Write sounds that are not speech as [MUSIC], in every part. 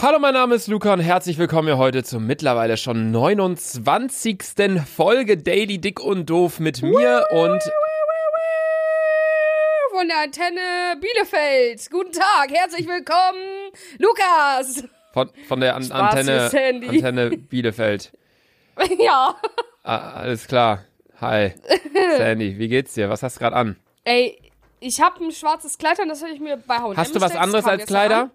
Hallo, mein Name ist Luca und herzlich willkommen hier heute zur mittlerweile schon 29. Folge Daily Dick und Doof mit mir und von der Antenne Bielefeld. Guten Tag, herzlich willkommen, Lukas. von, von der An Antenne. Antenne Bielefeld. [LAUGHS] ja. Ah, alles klar. Hi. [LAUGHS] Sandy, wie geht's dir? Was hast du gerade an? Ey, ich habe ein schwarzes Kleid an, das hätte ich mir bei H&M Hast du was anderes als Kleider? an.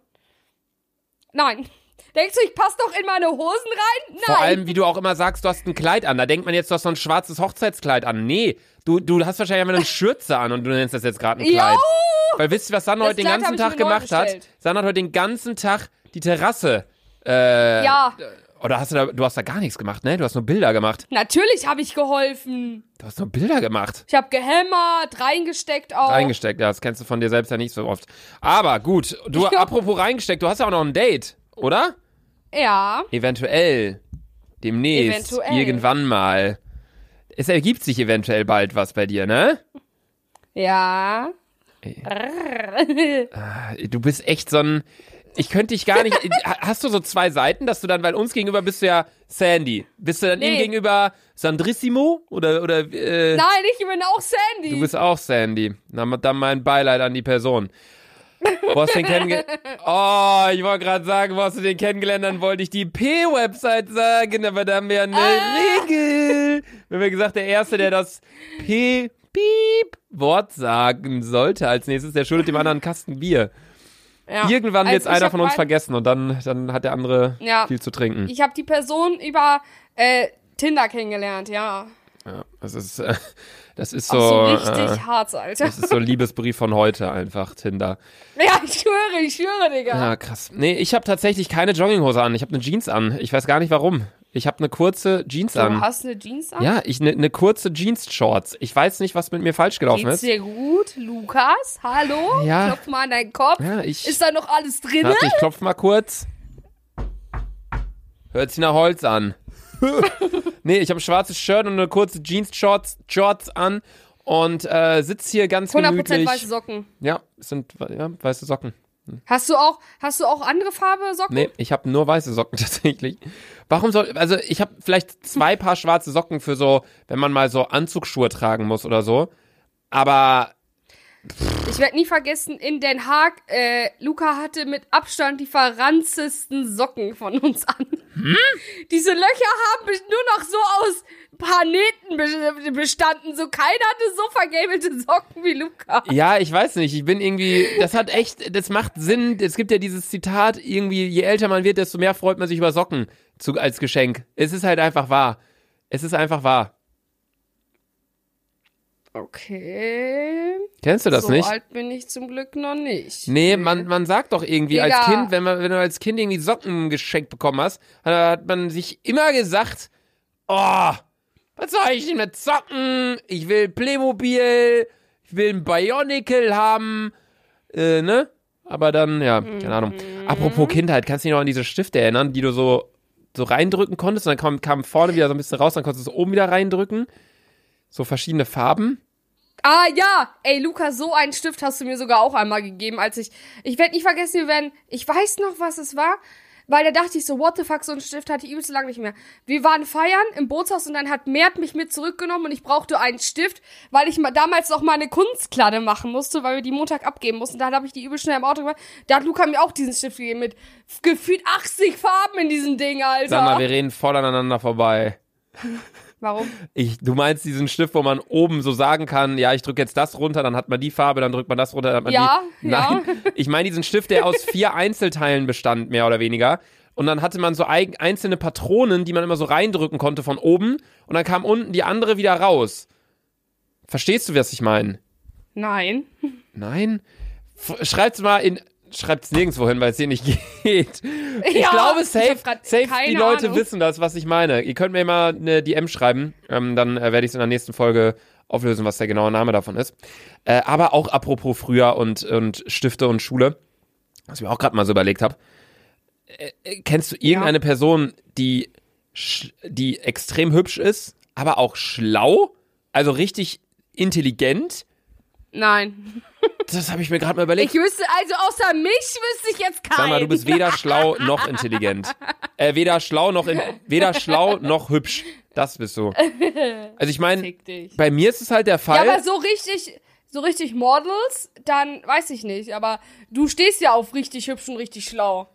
Nein. Denkst du, ich passe doch in meine Hosen rein? Nein. Vor allem, wie du auch immer sagst, du hast ein Kleid an. Da denkt man jetzt, du hast so ein schwarzes Hochzeitskleid an. Nee, du, du hast wahrscheinlich einfach eine [LAUGHS] Schürze an und du nennst das jetzt gerade ein Kleid. Jo! Weil wisst ihr, was Sanna heute den ganzen Tag gemacht hat? Sanna hat heute den ganzen Tag die Terrasse. Äh, Ja, Oder hast du da, du hast da gar nichts gemacht, ne? Du hast nur Bilder gemacht. natürlich habe ich geholfen. Du hast nur Bilder gemacht. Ich habe gehämmert, reingesteckt auch. Reingesteckt, ja, das kennst du von dir selbst ja nicht so oft. Aber gut, du, [LAUGHS] apropos reingesteckt, du hast ja auch noch ein Date, oder? Ja. Eventuell. Demnächst. Eventuell. Irgendwann mal. Es ergibt sich eventuell bald was bei dir, ne? Ja. [LAUGHS] Du bist echt so ein. Ich könnte dich gar nicht. [LAUGHS] Hast du so zwei Seiten, dass du dann, weil uns gegenüber bist du ja Sandy. Bist du dann ihm Nee. gegenüber Sandrissimo? Oder, oder, äh, Nein, ich bin auch Sandy. Du bist auch Sandy. Dann mein Beileid an die Person. Wo hast du den kennengelernt? [LAUGHS] Oh, ich wollte gerade sagen, wo hast du den kennengelernt? Dann wollte ich die P-Website sagen, aber da haben wir eine Ah. Regel. Wir haben ja gesagt, der Erste, der das P-Piep-Wort sagen sollte als nächstes, der schuldet dem anderen Kasten Bier. Ja. Irgendwann wird Also einer von uns vergessen und dann, dann hat der andere Ja. viel zu trinken. Ich habe die Person über äh, Tinder kennengelernt, ja. Ja, das ist, äh, das ist so, so richtig äh, hart, Alter. das ist so Liebesbrief von heute einfach, Tinder. Ja, ich schwöre, ich schwöre, Digga. Ja, krass. Nee, ich habe tatsächlich keine Jogginghose an. Ich habe eine Jeans an. Ich weiß gar nicht warum. Ich habe eine kurze Jeans Du an. hast eine Jeans an? Ja, ich eine ne kurze Jeans-Shorts. Ich weiß nicht, was mit mir falsch gelaufen Geht's ist. dir gut, Lukas? Hallo? Ja. Klopf mal an deinen Kopf. Ja, ich. Ist da noch alles drin? Warte, ich klopf mal kurz. Hört sich nach Holz an. [LAUGHS] nee, ich habe ein schwarzes Shirt und eine kurze Jeans-Shorts Shorts an und äh, sitz hier ganz 100% gemütlich. weiße Socken. Ja, es sind ja, weiße Socken. Hast du auch, hast du auch andere Farbe Socken? Nee, ich habe nur weiße Socken [LAUGHS] tatsächlich. Warum soll, also ich habe vielleicht zwei Paar schwarze Socken für so, wenn man mal so Anzugsschuhe tragen muss oder so. Aber Ich werde nie vergessen, in Den Haag, äh, Luca hatte mit Abstand die verranzesten Socken von uns [LAUGHS] an. Hm? Diese Löcher haben nur noch so aus Planeten be- bestanden. So keiner hatte so vergabelte Socken wie Luca. ja, ich weiß nicht, ich bin irgendwie, das hat echt, das macht Sinn. Es gibt ja dieses Zitat, irgendwie, je älter man wird, desto mehr freut man sich über Socken zu, als Geschenk. Es ist halt einfach wahr. Es ist einfach wahr. Okay. Kennst du das so nicht? alt bin ich zum Glück noch nicht. Nee, man, man sagt doch irgendwie als Digga. Kind, wenn, man, wenn du als Kind irgendwie Socken geschenkt bekommen hast, hat, hat man sich immer gesagt, oh, was soll ich denn mit Socken? Ich will Playmobil, ich will ein Bionicle haben, äh, ne? Aber dann, ja, keine Ahnung. Apropos Kindheit, kannst du dich noch an diese Stifte erinnern, die du so, so reindrücken konntest und dann kam, kam vorne wieder so ein bisschen raus, dann konntest du es oben wieder reindrücken? So verschiedene Farben? Ah ja, ey Luca, so einen Stift hast du mir sogar auch einmal gegeben, als ich, ich werde nicht vergessen, wir werden, ich weiß noch, was es war, weil da dachte ich so, what the fuck, so einen Stift hatte ich übelst lang nicht mehr. Wir waren feiern im Bootshaus und dann hat Mert mich mit zurückgenommen und ich brauchte einen Stift, weil ich mal damals noch mal eine Kunstkladde machen musste, weil wir die Montag abgeben mussten. Da habe ich die übel schnell im Auto gemacht. Da hat Luca mir auch diesen Stift gegeben mit gefühlt 80 Farben in diesem Ding, Alter. Sag mal, wir reden voll aneinander vorbei. [LAUGHS] Warum? Ich, du meinst diesen Stift, wo man oben so sagen kann, ja, ich drücke jetzt das runter, dann hat man die Farbe, dann drückt man das runter, dann hat man Ja, die. ja. Nein, ich meine diesen Stift, der aus vier [LAUGHS] Einzelteilen bestand, mehr oder weniger. Und dann hatte man so einzelne Patronen, die man immer so reindrücken konnte von oben. Und dann kam unten die andere wieder raus. Verstehst du, was ich meine? Nein. Nein? Schreibt's mal in. Schreibt's nirgendwo hin, weil es hier nicht [LAUGHS] geht. Ich Ja, glaube, safe, safe die Leute Ahnung. wissen das, was ich meine. Ihr könnt mir mal eine DM schreiben, ähm, dann äh, werde ich es in der nächsten Folge auflösen, was der genaue Name davon ist. Äh, aber auch apropos früher und, und Stifte und Schule, was ich mir auch gerade mal so überlegt habe. Äh, äh, kennst du irgendeine Person, die, die extrem hübsch ist, aber auch schlau? Also richtig intelligent? Nein. Das habe ich mir gerade mal überlegt. Ich wüsste, also außer mich wüsste ich jetzt keinen. Sag mal, du bist weder schlau noch intelligent. Äh, weder schlau noch in, weder schlau noch hübsch. Das bist du. Also ich meine, bei mir ist es halt der Ja, Fall. aber so richtig, so richtig Models, dann weiß ich nicht. Aber du stehst ja auf richtig hübsch und richtig schlau.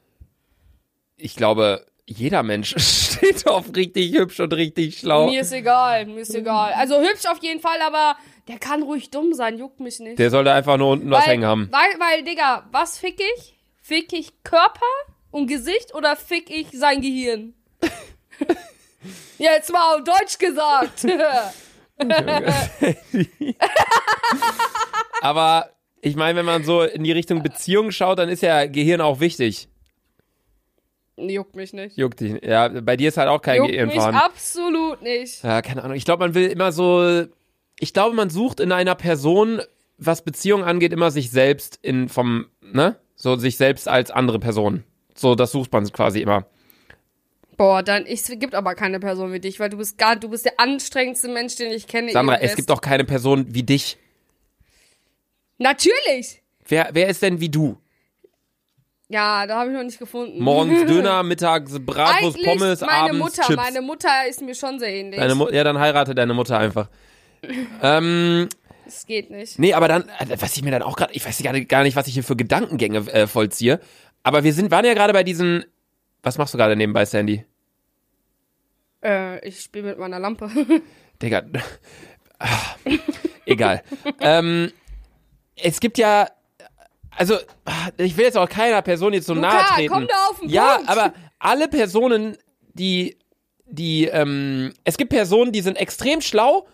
ich glaube, jeder Mensch [LAUGHS] steht auf richtig hübsch und richtig schlau. Mir ist egal, mir ist egal. Also hübsch auf jeden Fall, aber der kann ruhig dumm sein, juckt mich nicht. Der sollte einfach nur unten was weil, hängen haben. Weil, weil, Digga, was fick ich? Fick ich Körper und Gesicht oder fick ich sein Gehirn? [LAUGHS] Jetzt mal auf Deutsch gesagt. [LAUGHS] Aber ich meine, wenn man so in die Richtung Beziehung schaut, dann ist ja Gehirn auch wichtig. Juckt mich nicht. Juckt dich. Ja, bei dir ist halt auch kein Juckt Gehirn mich vorhanden. absolut nicht. Ja, keine Ahnung. Ich glaube, man will immer so. Ich glaube, man sucht in einer Person, was Beziehung angeht, immer sich selbst in vom, ne? So sich selbst als andere Person. So, das sucht man quasi immer. Boah, dann, es gibt aber keine Person wie dich, weil du bist gar, du bist der anstrengendste Mensch, den ich kenne. Sandra, es gibt doch keine Person wie dich. Natürlich! Wer, wer ist denn wie du? Ja, da habe ich noch nicht gefunden. Morgens [LAUGHS] Döner, mittags Bratwurst, Eigentlich Pommes, meine abends Mutter, Chips. meine Mutter ist mir schon sehr ähnlich. Deine Mu ja, dann heirate deine Mutter einfach. ähm, das geht nicht. nee, aber dann, äh, was ich mir dann auch gerade, ich weiß gar nicht, was ich hier für Gedankengänge äh, vollziehe. Aber wir sind, waren ja gerade bei diesen. Was machst du gerade nebenbei, Sandy? Äh, ich spiele mit meiner Lampe. [LAUGHS] Digga. [LAUGHS] Ah, Egal. ähm, es gibt ja. Also, ich will jetzt auch keiner Person jetzt so Luca, nahe treten. komm da auf den ja, Punkt. aber alle Personen, die, die, ähm, es gibt Personen, die sind extrem schlau,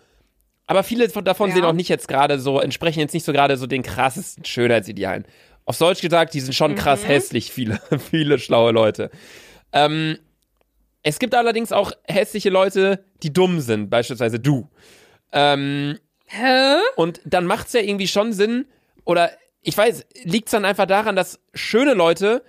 aber viele von, davon Ja. sind auch nicht jetzt gerade so, entsprechen jetzt nicht so gerade so den krassesten Schönheitsidealen. Auf Deutsch gesagt, die sind schon krass Mhm. hässlich, viele, [LAUGHS] viele schlaue Leute. Ähm, es gibt allerdings auch hässliche Leute, die dumm sind, beispielsweise du. Ähm, Hä? und dann macht's ja irgendwie schon Sinn, oder ich weiß, liegt's dann einfach daran, dass schöne Leute,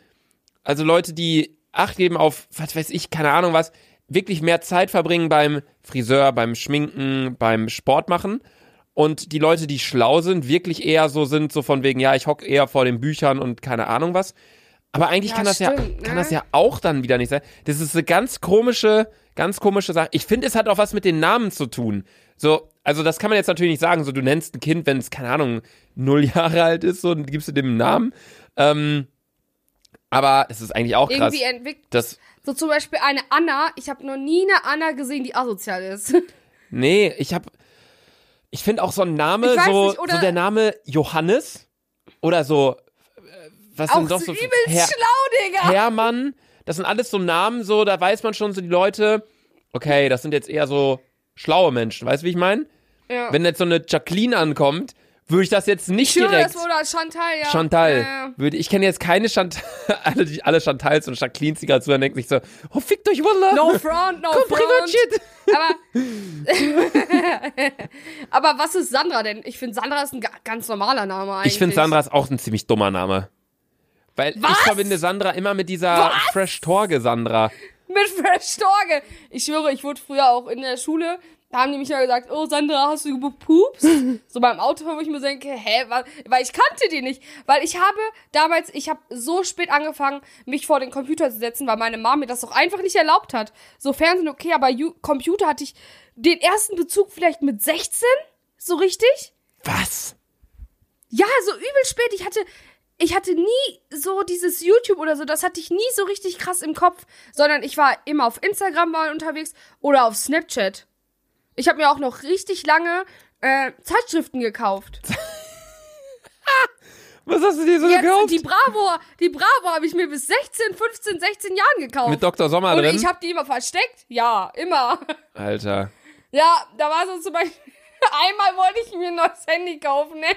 also Leute, die Acht geben auf, was weiß ich, keine Ahnung was, wirklich mehr Zeit verbringen beim Friseur, beim Schminken, beim Sport machen. Und die Leute, die schlau sind, wirklich eher so sind, so von wegen, ja, ich hock eher vor den Büchern und keine Ahnung was. Aber eigentlich Ja, kann das ja, stimmt, kann ne? das ja auch dann wieder nicht sein. Das ist eine ganz komische, ganz komische Sache. Ich finde, es hat auch was mit den Namen zu tun. So, also das kann man jetzt natürlich nicht sagen. So, du nennst ein Kind, wenn es, keine Ahnung, null Jahre alt ist, so, dann gibst du dem einen Namen. Ähm, aber es ist eigentlich auch krass. Irgendwie entwickelt. Das, So zum Beispiel eine Anna. Ich habe noch nie eine Anna gesehen, die asozial ist. [LAUGHS] nee, ich hab, ich finde auch so ein Name, so, nicht, oder- so der Name Johannes oder so, äh, was Auch sind doch so so übelst Herr- schlau, Digga. Hermann, das sind alles so Namen, so, da weiß man schon so die Leute, okay, das sind jetzt eher so schlaue Menschen, weißt du, wie ich meine? ja. Wenn jetzt so eine Jacqueline ankommt, würde ich das jetzt nicht ich höre, direkt. das wurde Chantal, ja. Chantal. Ja. Würde, ich kenne jetzt keine Chantal, [LAUGHS] alle, die- alle Chantals und Jacquelines, die gerade zuhören, denken sich so, oh, fickt euch, Wallah. No front, no Komm, front. Privatjet. Aber, [LAUGHS] aber was ist Sandra denn? Ich finde, Sandra ist ein ga- ganz normaler Name eigentlich. Ich finde Sandra ist auch ein ziemlich dummer Name. Weil Was? ich verbinde Sandra immer mit dieser Was? Fresh Torge Sandra. Mit Fresh Torge. Ich schwöre, ich wurde früher auch in der Schule, da haben die mich ja gesagt, oh Sandra, hast du gepupst? [LAUGHS] so beim Autofahren, wo ich mir denke, hä, was? weil ich kannte die nicht. Weil ich habe damals, ich habe so spät angefangen, mich vor den Computer zu setzen, weil meine Mama mir das doch einfach nicht erlaubt hat. So Fernsehen okay, aber Ju Computer hatte ich den ersten Bezug vielleicht mit 16, so richtig. Was? Ja, so übel spät. Ich hatte, ich hatte nie so dieses YouTube oder so, das hatte ich nie so richtig krass im Kopf, sondern ich war immer auf Instagram mal unterwegs oder auf Snapchat. Ich habe mir auch noch richtig lange äh, Zeitschriften gekauft. [LAUGHS] Was hast du dir so Jetzt, gekauft? die Bravo, die Bravo habe ich mir bis 16, 15, 16 Jahren gekauft. Mit Dr. Sommer Und drin? ich habe die immer versteckt. Ja, immer. Alter. Ja, da war so zum Beispiel. [LAUGHS] Einmal wollte ich mir ein neues Handy kaufen, ne?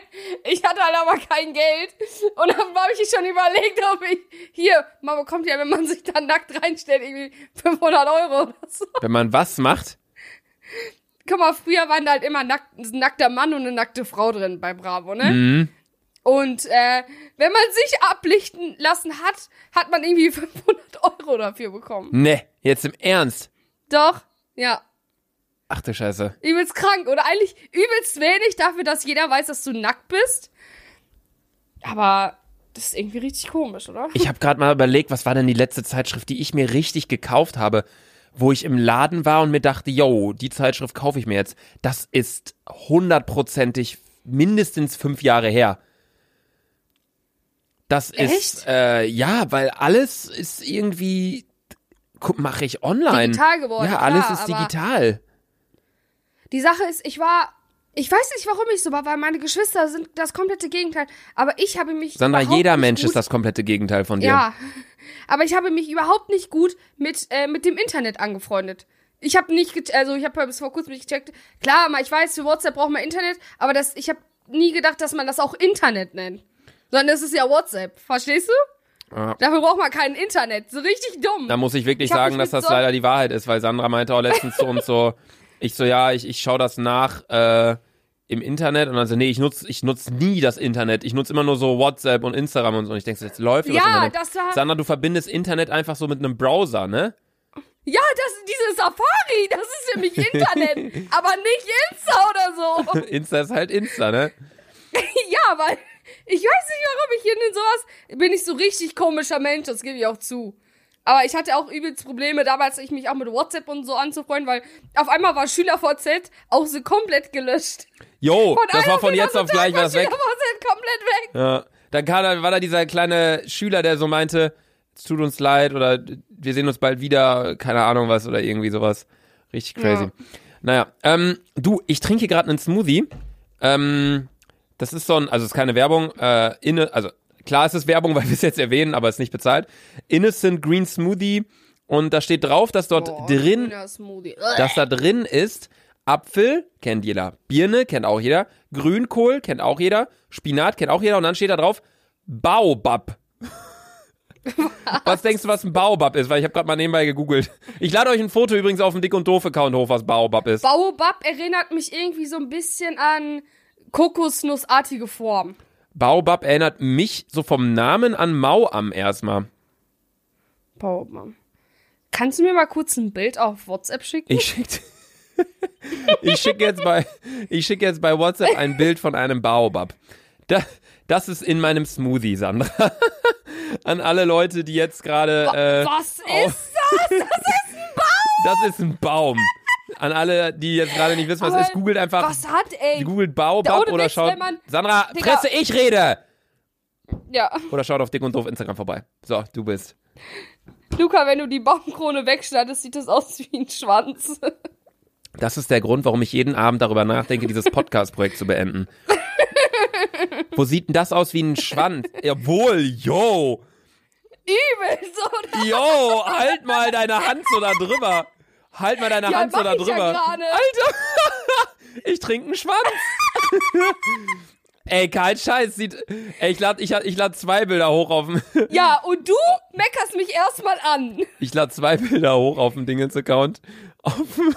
Ich hatte halt aber kein Geld. Und dann habe ich schon überlegt, ob ich. Hier, man bekommt ja, wenn man sich da nackt reinstellt, irgendwie 500 Euro oder so. Wenn man was macht? Guck mal, früher waren da halt immer nackt, ein nackter Mann und eine nackte Frau drin bei Bravo, ne? Mhm. Und äh, wenn man sich ablichten lassen hat, hat man irgendwie [LAUGHS] 500 Euro dafür bekommen. Ne, jetzt im Ernst. Doch, ja. Ach du Scheiße. Übelst krank oder eigentlich übelst wenig dafür, dass jeder weiß, dass du nackt bist. Aber das ist irgendwie richtig komisch, oder? Ich habe gerade mal überlegt, was war denn die letzte Zeitschrift, die ich mir richtig gekauft habe, wo ich im Laden war und mir dachte, yo, die Zeitschrift kaufe ich mir jetzt. Das ist hundertprozentig mindestens fünf Jahre her. Das ist, äh, ja, weil alles ist irgendwie, mache ich online. Digital geworden, Ja, alles klar, ist digital. Die Sache ist, ich war. Ich weiß nicht, warum ich so war, weil meine Geschwister sind das komplette Gegenteil. Aber ich habe mich. Sandra, jeder Mensch ist das komplette Gegenteil von dir. Ja. [LAUGHS] Aber ich habe mich überhaupt nicht gut mit, äh, mit dem Internet angefreundet. Ich habe nicht, also ich habe bis vor kurzem nicht gecheckt. Klar, mal, ich weiß, für WhatsApp braucht man Internet, aber das, ich habe nie gedacht, dass man das auch Internet nennt. Sondern das ist ja WhatsApp. Verstehst du? Ja. Dafür braucht man kein Internet. So richtig dumm. Da muss ich wirklich Ich sagen, dass das so- leider die Wahrheit ist, weil Sandra meinte auch letztens zu uns so, [LAUGHS] ich so, ja, ich, ich schaue das nach äh, im Internet und dann so, nee, ich nutze ich nutz nie das Internet. Ich nutze immer nur so WhatsApp und Instagram und so. Und ich denke, jetzt läuft Ja, das war- Sandra, du verbindest Internet einfach so mit einem Browser, ne? Ja, das, diese Safari, das ist für mich Internet. [LAUGHS] aber nicht Insta oder so. [LAUGHS] Insta ist halt Insta, ne? [LAUGHS] Ja, weil ich weiß nicht, warum ich in sowas bin ich so richtig komischer Mensch, das gebe ich auch zu. Aber ich hatte auch übelst Probleme damals, ich mich auch mit WhatsApp und so anzufreunden, weil auf einmal war SchülerVZ auch so komplett gelöscht. Jo, Von das war von jetzt auf gleich war das weg. SchülerVZ komplett weg. Ja. Dann kam, war da dieser kleine Schüler, der so meinte, es tut uns leid oder wir sehen uns bald wieder, keine Ahnung was oder irgendwie sowas. Richtig crazy. Ja. Naja, ähm, du, ich trinke hier gerade einen Smoothie. Ähm, das ist so ein, also es ist keine Werbung, äh, inne, also klar ist es Werbung, [LAUGHS] weil wir es jetzt erwähnen, aber es ist nicht bezahlt. Innocent Green Smoothie und da steht drauf, dass dort Boah, drin dass da drin ist Apfel, kennt jeder. Birne, kennt auch jeder. Grünkohl, kennt auch jeder. Spinat, kennt auch jeder. Und dann steht da drauf Baobab. Was denkst du, was ein Baobab ist? Weil ich habe gerade mal nebenbei gegoogelt. Ich lade euch ein Foto übrigens auf dem Dick und Doof-Account hoch, was Baobab ist. Baobab erinnert mich irgendwie so ein bisschen an Kokosnussartige Form. Baobab erinnert mich so vom Namen an Mauam erstmal. Baobab. Kannst du mir mal kurz ein Bild auf WhatsApp schicken? Ich schicke [LAUGHS] ich schick jetzt, bei, ich schick jetzt bei WhatsApp ein Bild von einem Baobab. Da, das ist in meinem Smoothie, Sandra. [LAUGHS] An alle Leute, die jetzt gerade. Äh, Was ist das? das ist ein [LAUGHS] Baum. An alle, die jetzt gerade nicht wissen, was Aber ist, googelt einfach. Was hat, ey? Googelt Baobab oder Witz, schaut. man- Sandra, Digga. Fresse, ich rede! Ja. Oder schaut auf Dick und Doof Instagram vorbei. So, du bist. Luca, wenn du die Baumkrone wegschneidest, sieht das aus wie ein Schwanz. Das ist der Grund, warum ich jeden Abend darüber nachdenke, dieses Podcast-Projekt zu beenden. Wo sieht denn das aus wie ein Schwanz? Jawohl, yo! Übel, so. oder? Yo, halt mal deine Hand so da drüber. Halt mal deine Ja, Hand so da ja drüber. gerade. Alter, [LAUGHS] ich trinke einen Schwanz. [LAUGHS] Ey, kein Scheiß, sieht. Ey, ich lade ich, ich lad zwei Bilder hoch auf dem. [LAUGHS] Ja, und du meckerst mich erstmal an. Ich lade zwei Bilder hoch auf dem Dingens-Account. Auf dem,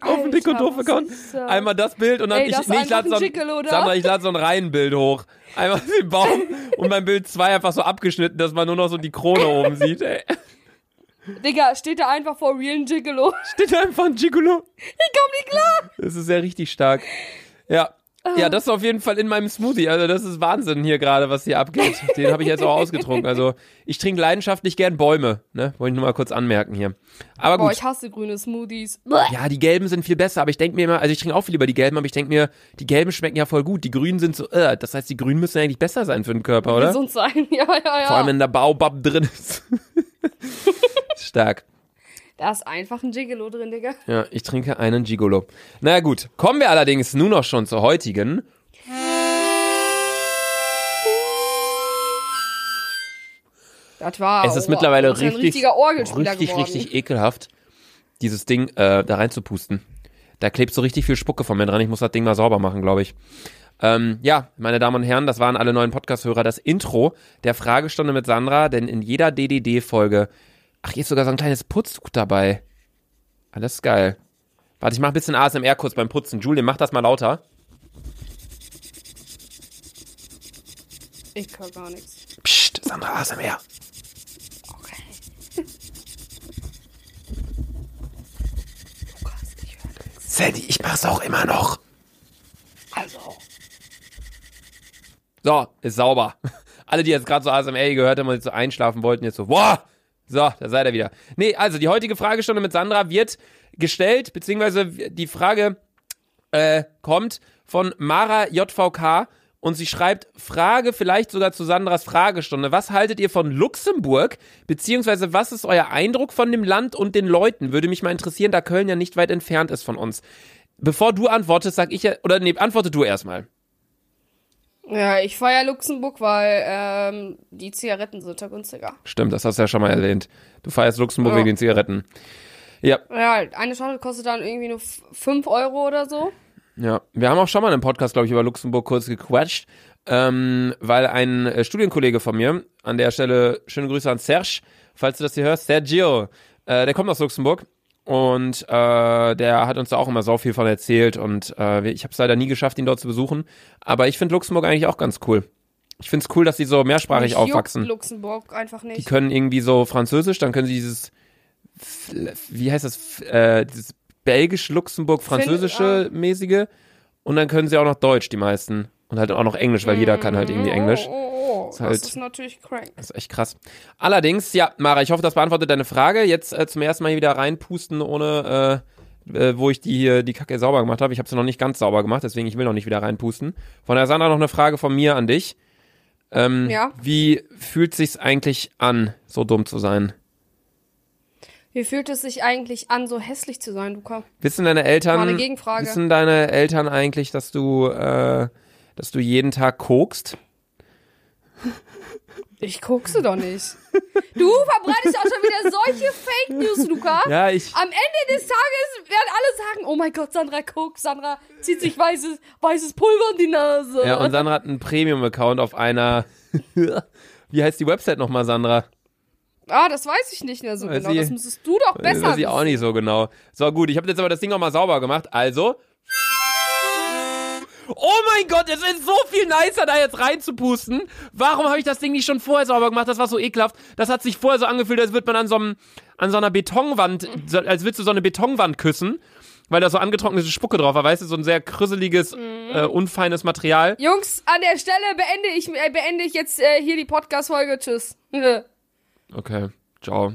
auf dem Dick und Doof-Account. Einmal das Bild und dann Ey, ich, nee, ich lade so ein oder? Sandra, ich lade so ein Reihenbild hoch. Einmal den Baum und beim Bild zwei einfach so abgeschnitten, dass man nur noch so die Krone oben sieht. Ey. Digga, steht da einfach vor Real Gigolo. Steht da einfach ein Gigolo. Ich komm nicht klar. Das ist ja richtig stark. Ja. Ja, das ist auf jeden Fall in meinem Smoothie. Also das ist Wahnsinn hier gerade, was hier abgeht. Den habe ich jetzt auch ausgetrunken. Also ich trinke leidenschaftlich gern Bäume. Ne? Wollte ich nur mal kurz anmerken hier. Aber Boah, gut. ich hasse grüne Smoothies. Ja, die gelben sind viel besser, aber ich denke mir immer, also ich trinke auch viel lieber die gelben, aber ich denke mir, die gelben schmecken ja voll gut. Die grünen sind so, äh, das heißt, die grünen müssen eigentlich besser sein für den Körper, oder? Gesund sein. [LAUGHS] Ja, ja, ja. Vor allem, wenn der Baobab drin ist. [LAUGHS] Stark. Da ist einfach ein Gigolo drin, Digga. Ja, ich trinke einen Gigolo. Naja gut, kommen wir allerdings nun noch schon zur heutigen. Das war. Es ist oh, mittlerweile ist ein richtig, richtig, geworden. richtig ekelhaft, dieses Ding äh, da reinzupusten. Da klebt so richtig viel Spucke von mir dran. Ich muss das Ding mal sauber machen, glaube ich. Ähm, ja, meine Damen und Herren, das waren alle neuen Podcast-Hörer. Das Intro der Fragestunde mit Sandra, denn in jeder DDD-Folge, ach, hier ist sogar so ein kleines Putztuch dabei. Alles geil. Warte, ich mach ein bisschen ASMR kurz beim Putzen. Julian, mach das mal lauter. Ich kann gar nichts. Psst, Sandra, ASMR. Okay. Lukas, ich höre nichts. Sandy, ich mach's auch immer noch. Also. So, ist sauber. [LAUGHS] Alle, die jetzt gerade so ASMR gehört haben und jetzt so einschlafen wollten, jetzt so, boah, so, da seid ihr wieder. Nee, also die heutige Fragestunde mit Sandra wird gestellt, beziehungsweise die Frage äh, kommt von Mara JVK und sie schreibt, Frage vielleicht sogar zu Sandras Fragestunde. Was haltet ihr von Luxemburg? Beziehungsweise was ist euer Eindruck von dem Land und den Leuten? Würde mich mal interessieren, da Köln ja nicht weit entfernt ist von uns. Bevor du antwortest, sag ich ja, oder nee, antworte du erstmal. Ja, ich feier Luxemburg, weil ähm, die Zigaretten sind da günstiger. Stimmt, das hast du ja schon mal erwähnt. Du feierst Luxemburg Ja. wegen den Zigaretten. Ja, Ja, eine Schachtel kostet dann irgendwie nur 5 Euro oder so. Ja, wir haben auch schon mal im Podcast, glaube ich, über Luxemburg kurz gequatscht, ähm, weil ein äh, Studienkollege von mir, an der Stelle schöne Grüße an Serge, falls du das hier hörst, Sergio, äh, der kommt aus Luxemburg und äh, der hat uns da auch immer so viel von erzählt und äh, ich habe es leider nie geschafft, ihn dort zu besuchen, aber ich finde Luxemburg eigentlich auch ganz cool. Ich finde es cool, dass sie so mehrsprachig Mich aufwachsen. Luxemburg einfach Die nicht. können irgendwie so Französisch, dann können sie dieses, wie heißt das, äh, dieses belgisch-Luxemburg-französische mäßige und dann können sie auch noch Deutsch, die meisten. Und halt auch noch Englisch, weil jeder kann halt irgendwie Englisch. Oh, oh, oh. Ist das halt- ist natürlich crank. Das ist echt krass. Allerdings, ja, Mara, ich hoffe, das beantwortet deine Frage. Jetzt äh, zum ersten Mal hier wieder reinpusten, ohne, äh, äh, wo ich die hier, die Kacke sauber gemacht habe. Ich habe sie noch nicht ganz sauber gemacht, deswegen ich will noch nicht wieder reinpusten. Von der Sandra noch eine Frage von mir an dich. Ähm, Ja. Wie fühlt sich's eigentlich an, so dumm zu sein? Wie fühlt es sich eigentlich an, so hässlich zu sein, Luca? Wissen deine Eltern, Mal eine Gegenfrage. wissen deine Eltern eigentlich, dass du, äh, dass du jeden Tag kokst? Ich guckse doch nicht. Du verbreitest auch schon wieder solche Fake News, Luca. Ja, ich. Am Ende des Tages werden alle sagen, oh mein Gott, Sandra guckt, Sandra zieht sich weißes, weißes Pulver in die Nase. Ja, und Sandra hat einen Premium-Account auf einer. [LAUGHS] Wie heißt die Website nochmal, Sandra? ah, das weiß ich nicht mehr so Weiß genau. ich- Das müsstest du doch besser Weiß ich auch nicht so genau. So, gut, ich habe jetzt aber das Ding auch mal sauber gemacht. Also. Oh mein Gott, es ist so viel nicer, da jetzt reinzupusten. Warum habe ich das Ding nicht schon vorher sauber gemacht? Das war so ekelhaft. Das hat sich vorher so angefühlt, als würde man an so, einem, an so einer Betonwand, als würdest du so eine Betonwand küssen, weil da so angetrocknete Spucke drauf war, weißt du, so ein sehr krüsseliges, Mhm. äh, unfeines Material. Jungs, an der Stelle beende ich, äh, beende ich jetzt äh, hier die Podcast-Folge. Tschüss. [LAUGHS] Okay, ciao.